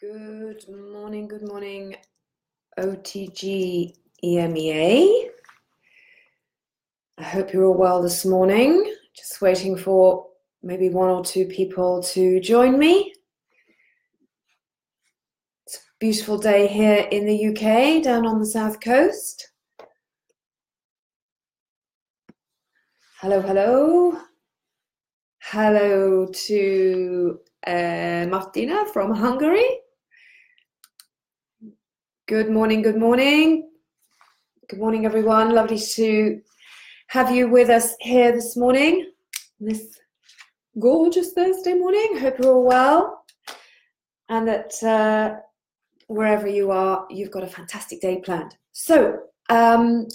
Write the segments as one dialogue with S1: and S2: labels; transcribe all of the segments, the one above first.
S1: Good morning, good morning, OTG EMEA. I hope you're all well this morning. Just waiting for maybe one or two people to join me. It's a beautiful day here in the UK, down on the south coast. Hello, hello. Hello to uh, Martina from Hungary. Good morning, good morning. Good morning, everyone. Lovely to have you with us here this morning, this gorgeous Thursday morning. Hope you're all well and that uh, wherever you are, you've got a fantastic day planned. So, um,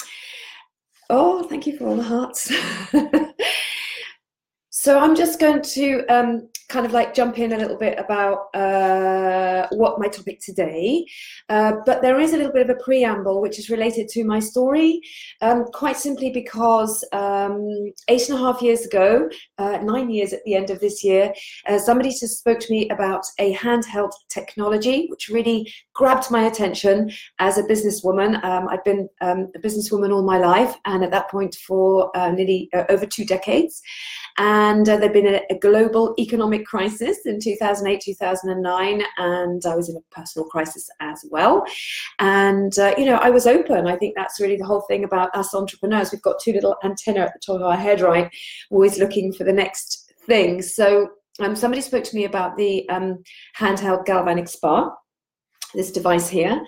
S1: oh, thank you for all the hearts. so, I'm just going to um, kind of like jump in a little bit about uh, what my topic today, uh, but there is a little bit of a preamble which is related to my story, um, quite simply because um, eight and a half years ago, uh, nine years at the end of this year, uh, somebody just spoke to me about a handheld technology which really grabbed my attention as a businesswoman. Um, I've been um, a businesswoman all my life, and at that point for uh, nearly uh, over two decades and uh, there'd been a, a, global economic crisis in 2008 2009 and i was in a personal crisis as well. And uh, you know i was open. I think that's really the whole thing about us entrepreneurs. We've got two little antenna at the top of our head right? Always looking for the next thing. So um, somebody spoke to me about the um, handheld galvanic spa this device here.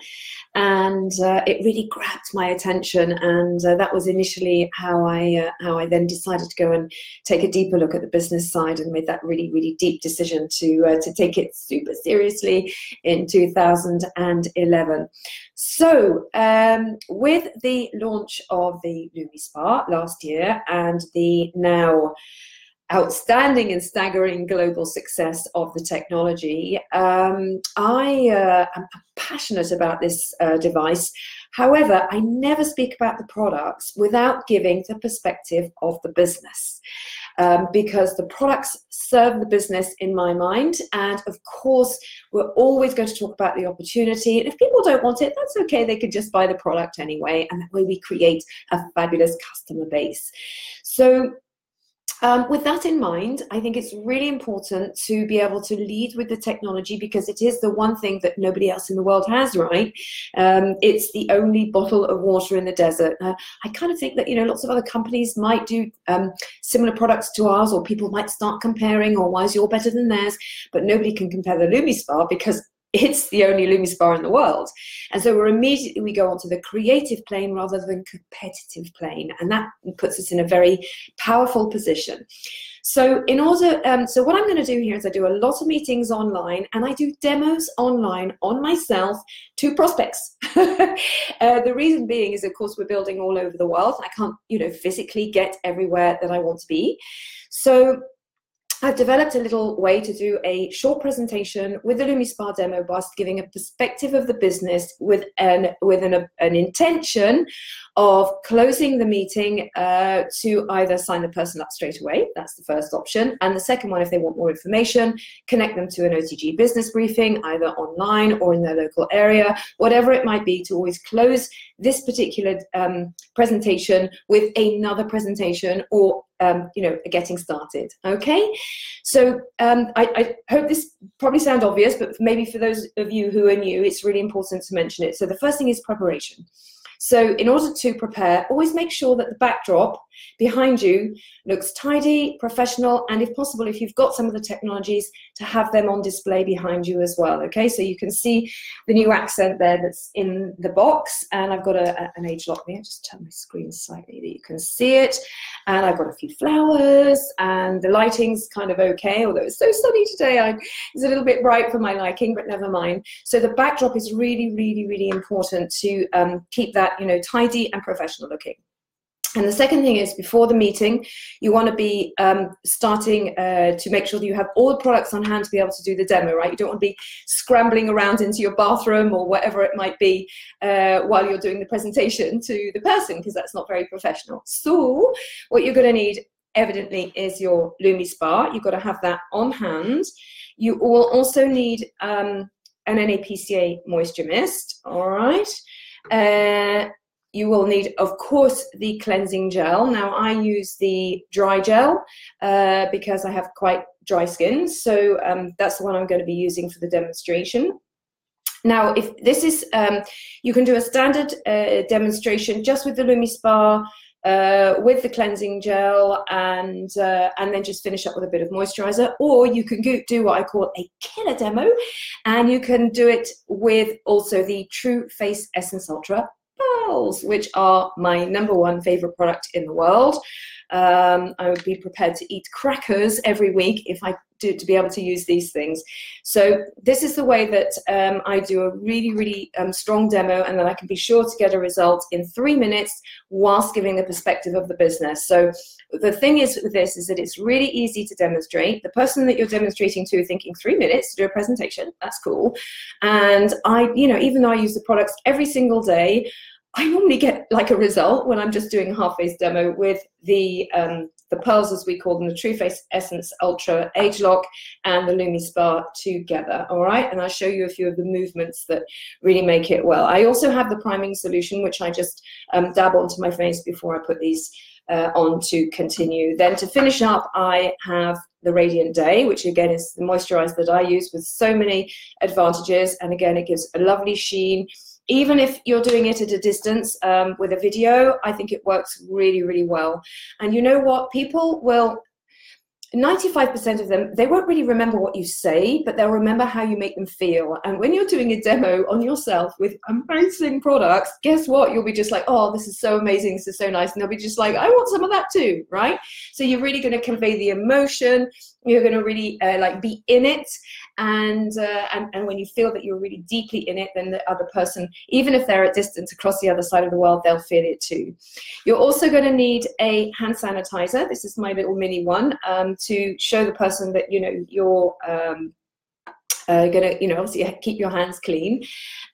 S1: And uh, it really grabbed my attention and uh, that was initially how i uh, how i then decided to go and take a deeper look at the business side and made that really really deep decision to uh, to take it super seriously in 2011 so um, with the launch of the LumiSpa last year and the now outstanding and staggering global success of the technology. Um, I uh, am passionate about this uh, device. However, I never speak about the products without giving the perspective of the business. Um, because the products serve the business in my mind. And of course, we're always going to talk about the opportunity. And if people don't want it, that's okay. They could just buy the product anyway. And that way we create a fabulous customer base. So um, with that in mind, I think it's really important to be able to lead with the technology because it is the one thing that nobody else in the world has, right? Um, it's the only bottle of water in the desert. Uh, I kind of think that, you know, lots of other companies might do um, similar products to ours, or people might start comparing, or why is your better than theirs? But nobody can compare the LumiSpa because it's the only LumiSpa in the world. And so we're immediately, we go onto the creative plane rather than competitive plane. And that puts us in a very powerful position. So in order, um, so what I'm going to do here is I do a lot of meetings online and I do demos online on myself to prospects. uh, the reason being is, of course, we're building all over the world. I can't, you know, physically get everywhere that I want to be. So I've developed a little way to do a short presentation with the LumiSpa demo whilst giving a perspective of the business with an with an, an intention of closing the meeting uh, to either sign the person up straight away. That's the first option. And the second one, if they want more information, connect them to an OTG business briefing, either online or in their local area, whatever it might be, to always close this particular um, presentation with another presentation or um, you know, getting started. Okay, so um, I, I, hope this probably sounds obvious, but maybe for those of you who are new, it's really important to mention it. So the first thing is preparation. So in order to prepare, always make sure that the backdrop behind you looks tidy, professional, and if possible, if you've got some of the technologies, to have them on display behind you as well. Okay, so you can see the new accent there that's in the box, and I've got a, a, an ageLOC there. Just turn my screen slightly that you can see it. And I've got a few flowers, and the lighting's kind of okay, although it's so sunny today. I, it's a little bit bright for my liking, but never mind. So the backdrop is really, really, really important to um, keep that you know, tidy and professional looking. And the second thing is before the meeting, you want to be um, starting uh, to make sure that you have all the products on hand to be able to do the demo, right? You don't want to be scrambling around into your bathroom or whatever it might be uh, while you're doing the presentation to the person because that's not very professional. So what you're going to need evidently is your LumiSpa. You've got to have that on hand. You will also need um, an NAPCA moisture mist, all right? Uh, you will need, of course, the cleansing gel. Now, I use the dry gel uh, because I have quite dry skin, so um, that's the one I'm going to be using for the demonstration. Now, if this is, um, you can do a standard uh, demonstration just with the LumiSpa, uh, with the cleansing gel and uh, and then just finish up with a bit of moisturizer or you can go, do what I call a killer demo and you can do it with also the Tru Face Essence Ultra which are my number one favorite product in the world um, I would be prepared to eat crackers every week if I to, to be able to use these things. So this is the way that um, I do a really, really um, strong demo and then I can be sure to get a result in three minutes whilst giving the perspective of the business. So the thing is with this is that it's really easy to demonstrate. The person that you're demonstrating to thinking three minutes to do a presentation, that's cool. And I, you know, even though I use the products every single day, I normally get like a result when I'm just doing a half face demo with the um, the pearls, as we call them, the Tru Face Essence Ultra ageLOC and the LumiSpa together. All right, and I'll show you a few of the movements that really make it well. I also have the priming solution, which I just um, dab onto my face before I put these uh, on to continue. Then to finish up, I have the Radiant Day, which again is the moisturizer that I use with so many advantages. And again, it gives a lovely sheen even if you're doing it at a distance um, with a video, I think it works really, really well. And you know what? People will 95% of them, they won't really remember what you say, but they'll remember how you make them feel. And when you're doing a demo on yourself with amazing products, guess what? You'll be just like, oh, this is so amazing, this is so nice. And they'll be just like, I want some of that too, right? So you're really going to convey the emotion. You're going to really uh, like be in it. And, uh, and, and when you feel that you're really deeply in it, then the other person, even if they're at distance across the other side of the world, they'll feel it too. You're also going to need a hand sanitizer. This is my little mini one. Um, to show the person that you know you're um, uh, gonna you know obviously keep your hands clean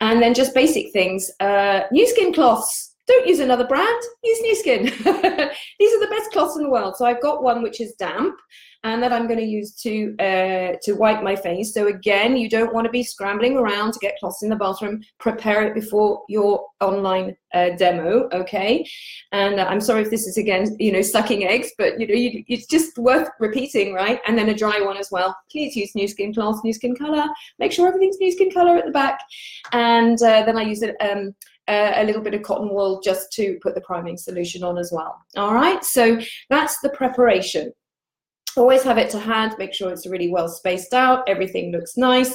S1: and then just basic things uh, Nu Skin cloths don't use another brand use Nu Skin these are the best cloths in the world so i've got one which is damp and that I'm going to use to uh, to wipe my face. So again, you don't want to be scrambling around to get cloths in the bathroom. Prepare it before your online uh, demo, okay? And uh, I'm sorry if this is again, you know, sucking eggs, but you know, you, it's just worth repeating, right? And then a dry one as well. Please use Nu Skin cloth, Nu Skin color. Make sure everything's Nu Skin color at the back, and uh, then I use it. Um, a little bit of cotton wool just to put the priming solution on as well. All right, so that's the preparation always have it to hand make sure it's really well spaced out everything looks nice.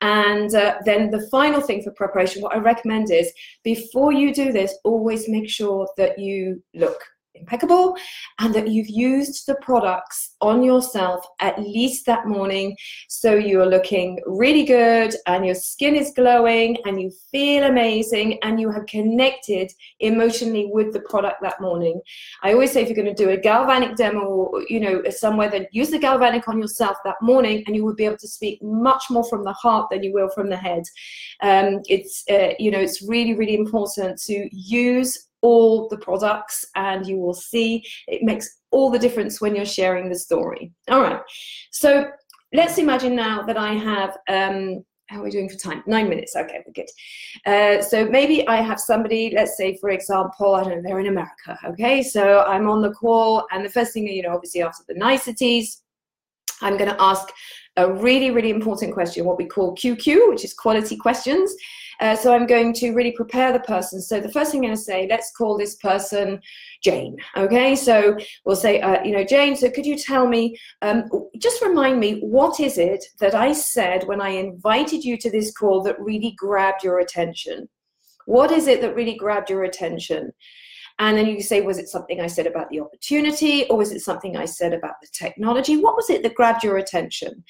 S1: And uh, then the final thing for preparation what i recommend is before you do this always make sure that you look impeccable and that you've used the products on yourself at least that morning. So you're looking really good and your skin is glowing and you feel amazing and you have connected emotionally with the product that morning. I always say if you're going to do a galvanic demo you know somewhere then use the galvanic on yourself that morning and you will be able to speak much more from the heart than you will from the head. Um, it's uh, you know it's really really important to use all the products and you will see it makes all the difference when you're sharing the story. All right, so let's imagine now that I have, um, how are we doing for time? Nine minutes, okay, we're good. Uh, so maybe I have somebody, let's say for example, I don't know, they're in America, okay? So I'm on the call and the first thing, you know, obviously after the niceties, I'm gonna ask a really, really important question, what we call QQ, which is quality questions. Uh, so I'm going to really prepare the person. So the first thing I'm going to say, let's call this person Jane. Okay, so we'll say, uh, you know, Jane, so could you tell me, um, just remind me, what is it that I said when I invited you to this call that really grabbed your attention? What is it that really grabbed your attention? And then you say, was it something I said about the opportunity or was it something I said about the technology? What was it that grabbed your attention?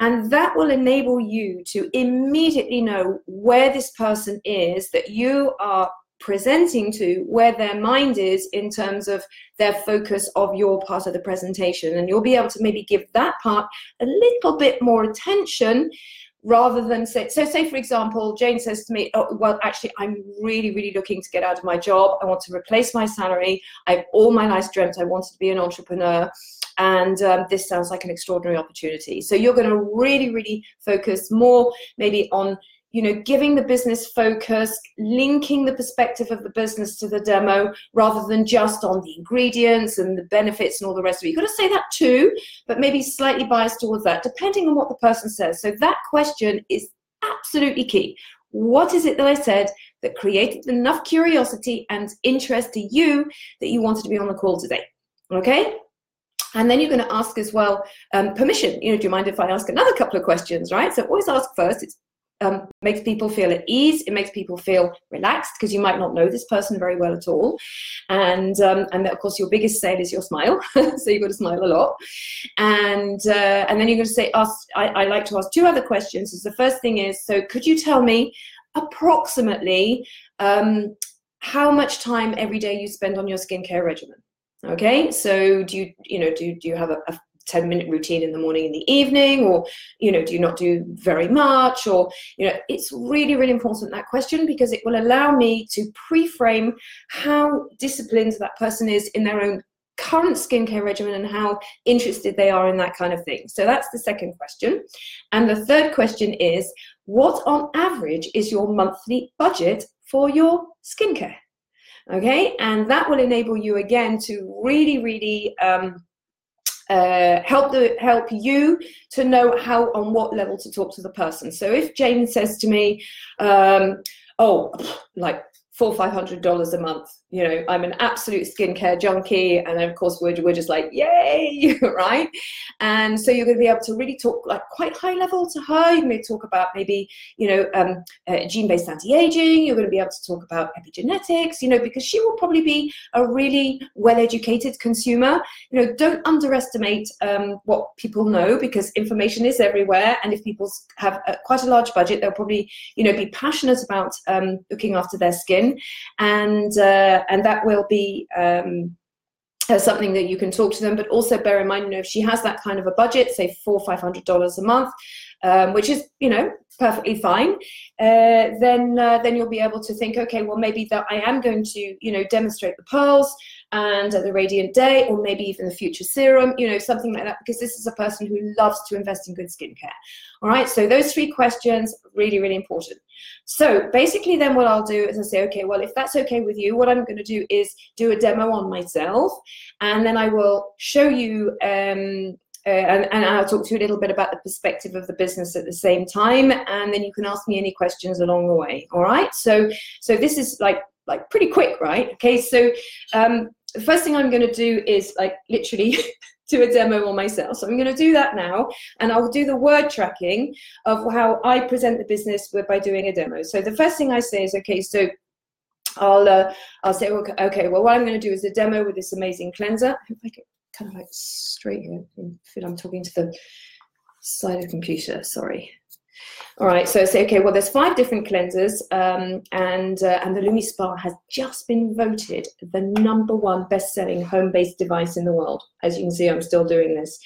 S1: And that will enable you to immediately know where this person is that you are presenting to, where their mind is in terms of their focus of your part of the presentation. And you'll be able to maybe give that part a little bit more attention rather than say so say for example jane says to me oh, well actually i'm really really looking to get out of my job. I want to replace my salary. I've all my life dreamt i wanted to be an entrepreneur. And um, this sounds like an extraordinary opportunity. So you're going to really really focus more maybe on you know, giving the business focus, linking the perspective of the business to the demo rather than just on the ingredients and the benefits and all the rest of it. You've got to say that too, but maybe slightly biased towards that, depending on what the person says. So that question is absolutely key. What is it that I said that created enough curiosity and interest to you that you wanted to be on the call today? Okay? And then you're going to ask as well um, permission. You know, do you mind if I ask another couple of questions, right? So always ask first. It um, makes people feel at ease. It makes people feel relaxed because you might not know this person very well at all. And um, and of course, your biggest sale is your smile. so you've got to smile a lot. And uh, and then you're going to say, ask. I, I like to ask two other questions. Is the first thing is, so could you tell me approximately um, how much time every day you spend on your skincare regimen? okay so do you you know do, do you have a, a 10 minute routine in the morning and the evening or you know do you not do very much or you know it's really really important that question because it will allow me to pre-frame how disciplined that person is in their own current skincare regimen and how interested they are in that kind of thing. So that's the second question. And the third question is what on average is your monthly budget for your skincare? Okay and that will enable you again to really really um, uh, help the help you to know how on what level to talk to the person. So if jane says to me um, oh like four five hundred dollars a month you know i'm an absolute skincare junkie and then of course we're, we're just like yay right? And so you're going to be able to really talk like quite high level to her. You may talk about maybe you know um, uh, gene-based anti-aging. You're going to be able to talk about epigenetics you know because she will probably be a really well-educated consumer. You know don't underestimate um, what people know because information is everywhere and if people have a, quite a large budget they'll probably you know be passionate about um, looking after their skin. And uh, and that will be um, uh, something that you can talk to them. But also bear in mind, you know, if she has that kind of a budget, say four five hundred dollars a month, um, which is you know perfectly fine, uh, then uh, then you'll be able to think, okay, well maybe that I am going to you know demonstrate the pearls and the radiant day, or maybe even the future serum, you know something like that, because this is a person who loves to invest in good skincare. All right, so those three questions really really important. So basically, then what I'll do is I say, okay, well if that's okay with you, what I'm going to do is do a demo on myself, and then I will show you um, uh, and, and, I'll talk to you a little bit about the perspective of the business at the same time, and then you can ask me any questions along the way. All right. So so this is like like pretty quick, right? Okay. So um, the first thing I'm going to do is like literally. do a demo on myself. So I'm going to do that now, and I'll do the word tracking of how I present the business by doing a demo. So the first thing I say is, okay, so I'll uh, I'll say, okay, okay, well, what I'm going to do is a demo with this amazing cleanser. I hope I can kind of like straight here. I feel I'm talking to the side of the computer, sorry. All right, so say, okay, well, there's five different cleansers, um, and uh, and the LumiSpa has just been voted the number one best-selling home-based device in the world. As you can see, I'm still doing this.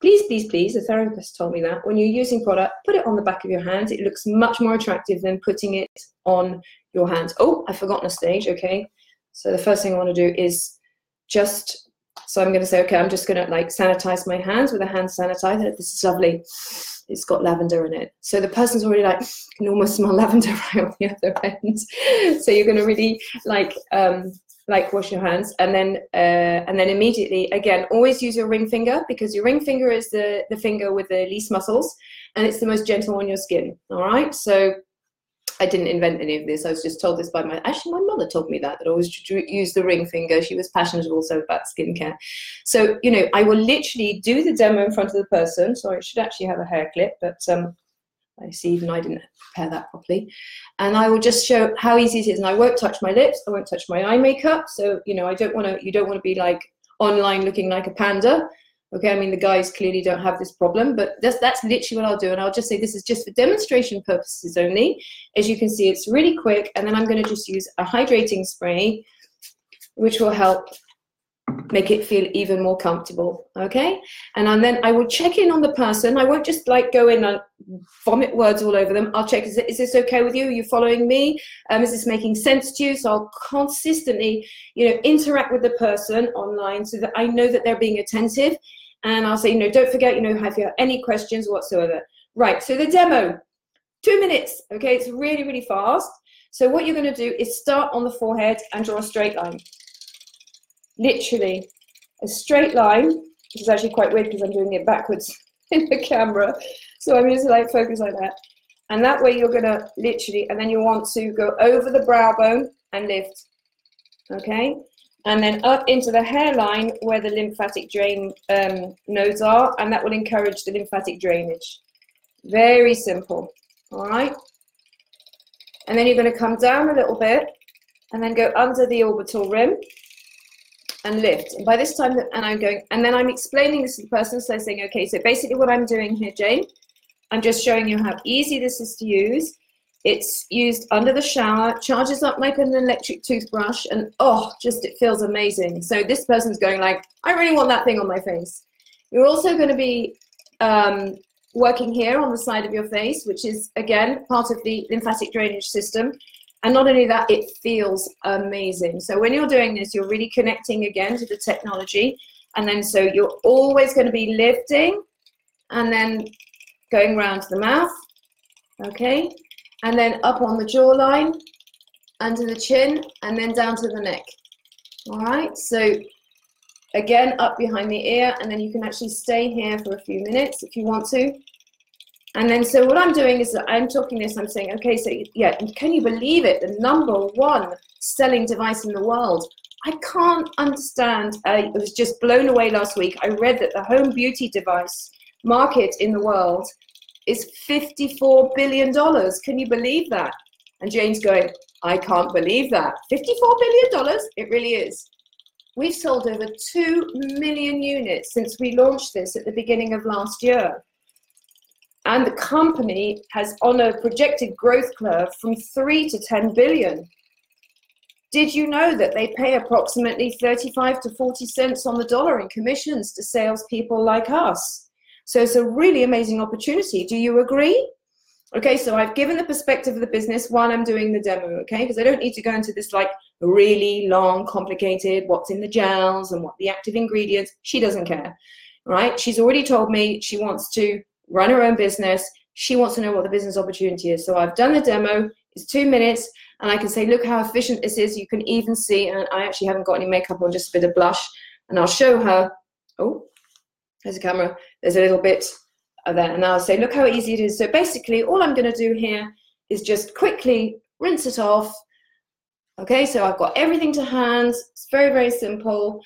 S1: Please, please, please, the therapist told me that when you're using product, put it on the back of your hands. It looks much more attractive than putting it on your hands. Oh, I've forgotten a stage, okay. So the first thing I want to do is just so I'm going to say, okay, I'm just going to like sanitize my hands with a hand sanitizer. This is lovely. It's got lavender in it. So the person's already like, can almost smell lavender right on the other end. so you're going to really like, um, like wash your hands and then uh, and then immediately again always use your ring finger because your ring finger is the the finger with the least muscles and it's the most gentle on your skin all right so I didn't invent any of this. I was just told this by my actually my mother told me that that I always use the ring finger. She was passionate also about skincare. So you know, I will literally do the demo in front of the person. So I should actually have a hair clip, but um, I see even I didn't prepare that properly. And I will just show how easy it is. And I won't touch my lips. I won't touch my eye makeup. So you know, I don't want to. You don't want to be like online looking like a panda. Okay, I mean the guys clearly don't have this problem, but that's that's literally what I'll do, and I'll just say this is just for demonstration purposes only. As you can see, it's really quick, and then I'm going to just use a hydrating spray, which will help make it feel even more comfortable. Okay, and then I will check in on the person. I won't just like go in and vomit words all over them. I'll check is, it, is this okay with you? Are you following me? Um, is this making sense to you? So I'll consistently, you know, interact with the person online so that I know that they're being attentive and I'll say, you know, don't forget, you know, have you have any questions whatsoever. Right, so the demo. Two minutes, okay? It's really, really fast. So what you're gonna do is start on the forehead and draw a straight line. Literally, a straight line, which is actually quite weird because I'm doing it backwards in the camera. So I'm just like focus like that. And that way you're gonna literally, and then you want to go over the brow bone and lift, okay? And then up into the hairline where the lymphatic drain um, nodes are, and that will encourage the lymphatic drainage. Very simple, all right? And then you're gonna come down a little bit and then go under the orbital rim and lift. And by this time, and I'm going, and then I'm explaining this to the person, so saying, okay, so basically what I'm doing here, Jane, I'm just showing you how easy this is to use. It's used under the shower, charges up like an electric toothbrush, and oh, just it feels amazing. So this person's going like, I really want that thing on my face. You're also going to be um, working here on the side of your face, which is again part of the lymphatic drainage system. And not only that, it feels amazing. So when you're doing this, you're really connecting again to the technology. And then so you're always going to be lifting and then going round to the mouth, okay? And then up on the jawline, under the chin, and then down to the neck. All right, so again, up behind the ear, and then you can actually stay here for a few minutes if you want to. And then, so what I'm doing is I'm talking this, I'm saying, okay, so yeah, can you believe it? The number one selling device in the world. I can't understand. Uh, I was just blown away last week. I read that the home beauty device market in the world is $54 billion. Can you believe that? And Jane's going, I can't believe that. $54 billion? It really is. We've sold over 2 million units since we launched this at the beginning of last year. And the company has on a projected growth curve from 3 to 10 billion. Did you know that they pay approximately 35 to 40 cents on the dollar in commissions to salespeople like us? So it's a really amazing opportunity. Do you agree? Okay, so I've given the perspective of the business while I'm doing the demo, okay? Because I don't need to go into this like really long, complicated, what's in the gels and what the active ingredients. She doesn't care, right? She's already told me she wants to run her own business. She wants to know what the business opportunity is. So I've done the demo. It's two minutes, and I can say, look how efficient this is. You can even see, and I actually haven't got any makeup on, just a bit of blush. And I'll show her, oh, there's a camera, there's a little bit there. And I'll say, look how easy it is. So basically, all I'm going to do here is just quickly rinse it off. Okay, so I've got everything to hand. It's very, very simple.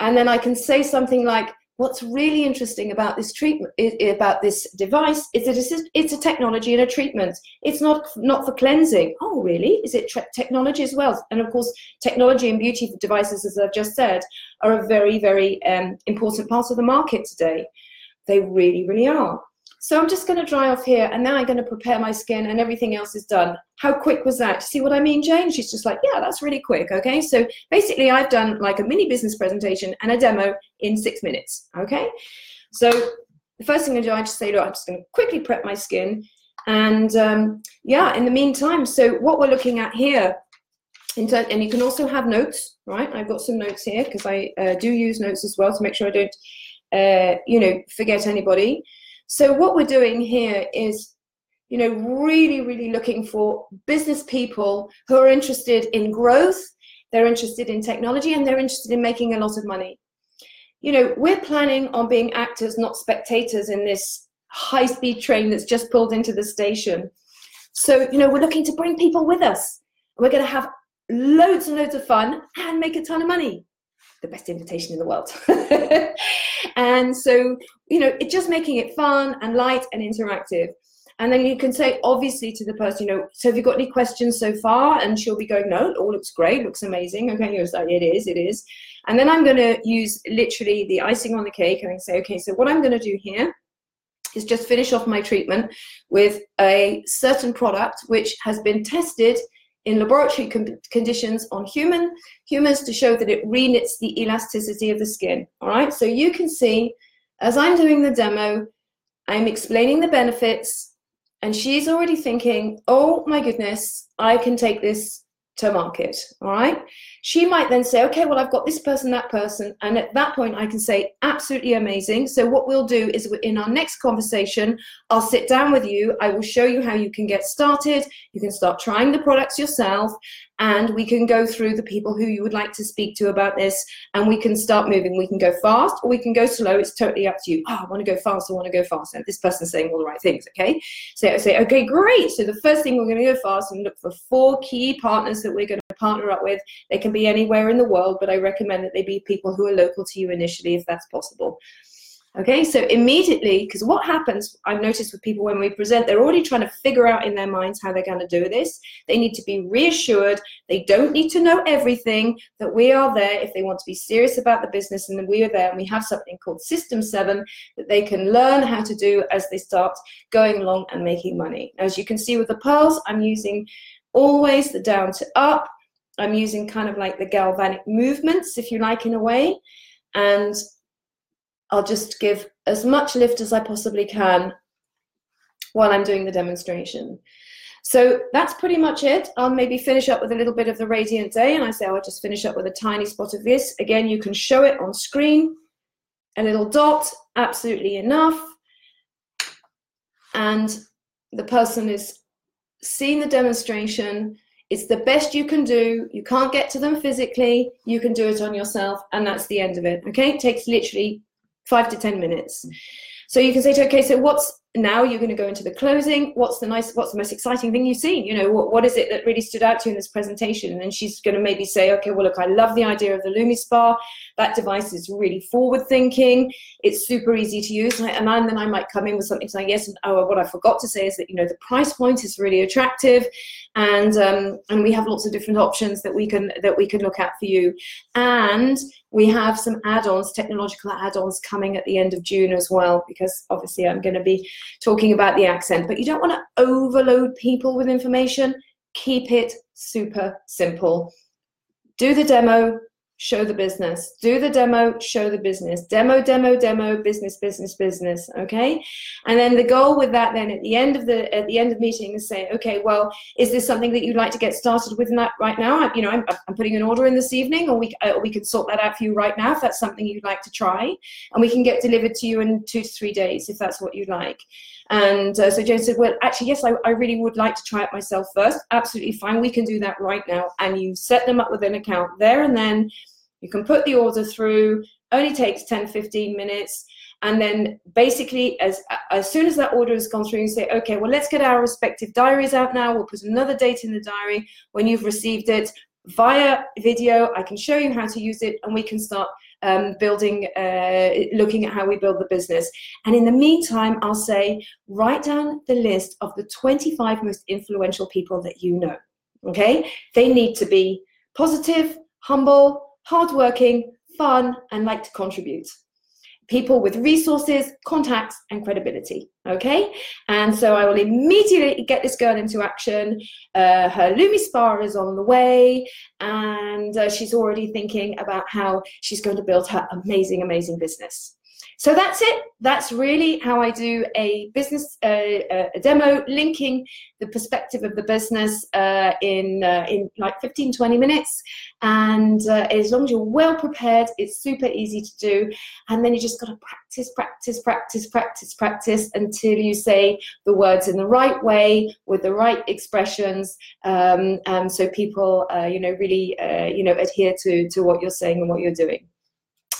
S1: And then I can say something like, what's really interesting about this treatment about this device is that it's a, technology and a treatment. It's not not for cleansing. Oh really? Is it technology as well? And of course technology and beauty devices as i've just said are a very very um, important part of the market today. They really really are so I'm just going to dry off here and now I'm going to prepare my skin and everything else is done. How quick was that? See what I mean, Jane? She's just like, yeah, that's really quick. Okay. So basically I've done like a mini business presentation and a demo in six minutes. Okay. So the first thing I do, I just say, look, I'm just going to quickly prep my skin. And um, yeah, in the meantime, so what we're looking at here, and you can also have notes, right? I've got some notes here because I uh, do use notes as well to make sure I don't, uh, you know, forget anybody. So what we're doing here is, you know, really, really looking for business people who are interested in growth, they're interested in technology, and they're interested in making a lot of money. You know, we're planning on being actors, not spectators, in this high-speed train that's just pulled into the station. So, you know, we're looking to bring people with us. We're going to have loads and loads of fun and make a ton of money the best invitation in the world. and so, you know, it's just making it fun and light and interactive. And then you can say, obviously, to the person, you know, so have you got any questions so far? And she'll be going, no, it all looks great, looks amazing. Okay, you're like, it is, it is. And then I'm going to use literally the icing on the cake and I say, okay, so what I'm going to do here is just finish off my treatment with a certain product which has been tested in laboratory conditions on human humans to show that it reknits the elasticity of the skin. All right, so you can see as I'm doing the demo, I'm explaining the benefits, and she's already thinking, oh my goodness, I can take this to market. All right, She might then say, okay, well, I've got this person, that person. And at that point, I can say, absolutely amazing. So, what we'll do is in our next conversation, I'll sit down with you. I will show you how you can get started. You can start trying the products yourself. And we can go through the people who you would like to speak to about this. And we can start moving. We can go fast or we can go slow. It's totally up to you. Oh, i want to go fast. I want to go fast. And this person's saying all the right things okay? So i say okay great. So the first thing we're going to go fast and look for four key partners that we're going to partner up with. They can be anywhere in the world but i recommend that they be people who are local to you initially if that's possible Okay, so immediately, because what happens, I've noticed with people when we present, they're already trying to figure out in their minds how they're going to do this. They need to be reassured. They don't need to know everything, that we are there if they want to be serious about the business, and we are there. And we have something called System 7 that they can learn how to do as they start going along and making money. As you can see with the pearls, I'm using always the down to up. I'm using kind of like the galvanic movements, if you like, in a way. And I'll just give as much lift as I possibly can while I'm doing the demonstration. So that's pretty much it. I'll maybe finish up with a little bit of the radiant day and I say oh, I'll just finish up with a tiny spot of this. Again, you can show it on screen. A little dot, absolutely enough. And the person is seeing the demonstration. It's the best you can do. You can't get to them physically. You can do it on yourself and that's the end of it. Okay, it takes literally five to 10 minutes. So you can say to, okay, so what's now you're going to go into the closing. What's the nice, what's the most exciting thing you've seen? You know, what, what is it that really stood out to you in this presentation? And she's going to maybe say, okay, well, look, I love the idea of the LumiSpa. That device is really forward thinking. It's super easy to use. And, I, and then I might come in with something saying, yes, and oh, what I forgot to say is that, you know, the price point is really attractive. And, um, and we have lots of different options that we can, that we can look at for you. And we have some add-ons, technological add-ons coming at the end of June as well, because obviously I'm going to be talking about the accent, but you don't want to overload people with information. Keep it super simple. Do the demo, show the business. Do the demo, show the business. Demo, demo, demo, business, business, business. Okay. And then the goal with that then at the end of the at the end of meeting is say, okay, well, is this something that you'd like to get started with right now? I, you know, I'm, I'm putting an order in this evening, or we uh, we can sort that out for you right now if that's something you'd like to try, and we can get delivered to you in two to three days if that's what you'd like. And uh, so Jane said, well, actually, yes, I, I really would like to try it myself first. Absolutely fine. We can do that right now. And you set them up with an account there and then. You can put the order through, only takes 10, 15 minutes. And then basically, as, as soon as that order has gone through, you say, okay, well, let's get our respective diaries out now. We'll put another date in the diary when you've received it via video. I can show you how to use it and we can start um, building, uh, looking at how we build the business. And in the meantime, I'll say, write down the list of the 25 most influential people that you know. Okay? They need to be positive, humble, hardworking, fun, and like to contribute people with resources, contacts, and credibility. Okay, and so I will immediately get this girl into action. Uh, her LumiSpa is on the way, and uh, she's already thinking about how she's going to build her amazing, amazing business. So that's it. That's really how I do a business uh, uh, a demo, linking the perspective of the business uh, in uh, in like 15, 20 minutes. And uh, as long as you're well prepared, it's super easy to do. And then you just got to practice, practice, practice, practice, practice until you say the words in the right way with the right expressions. Um, so people, uh, you know, really, you know, adhere to to what you're saying and what you're doing.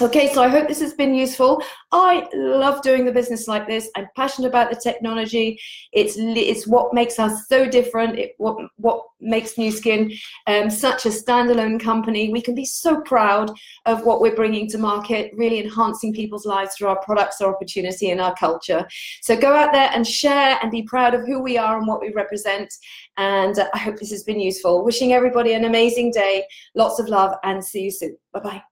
S1: Okay, so I hope this has been useful. I love doing the business like this. I'm passionate about the technology. It's it's what makes us so different. It, what what makes Nu Skin um, such a standalone company. We can be so proud of what we're bringing to market, really enhancing people's lives through our products, our opportunity, and our culture. So go out there and share and be proud of who we are and what we represent. And uh, I hope this has been useful. Wishing everybody an amazing day, lots of love, and see you soon. Bye bye.